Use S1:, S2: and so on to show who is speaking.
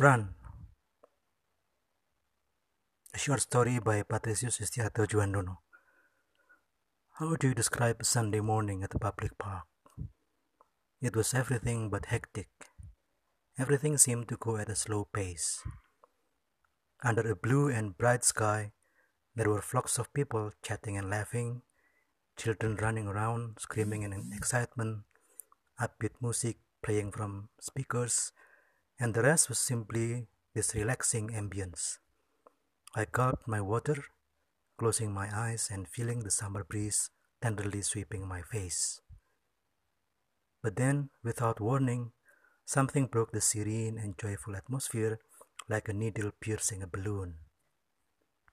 S1: Run. A short story by Patricius Istiato Juandono. How do you describe a Sunday morning at a public park? It was everything but hectic. Everything seemed to go at a slow pace. Under a blue and bright sky, there were flocks of people chatting and laughing, children running around, screaming in excitement, upbeat music playing from speakers, and the rest was simply this relaxing ambience. I gulped my water, closing my eyes and feeling the summer breeze tenderly sweeping my face. But then, without warning, something broke the serene and joyful atmosphere like a needle piercing a balloon.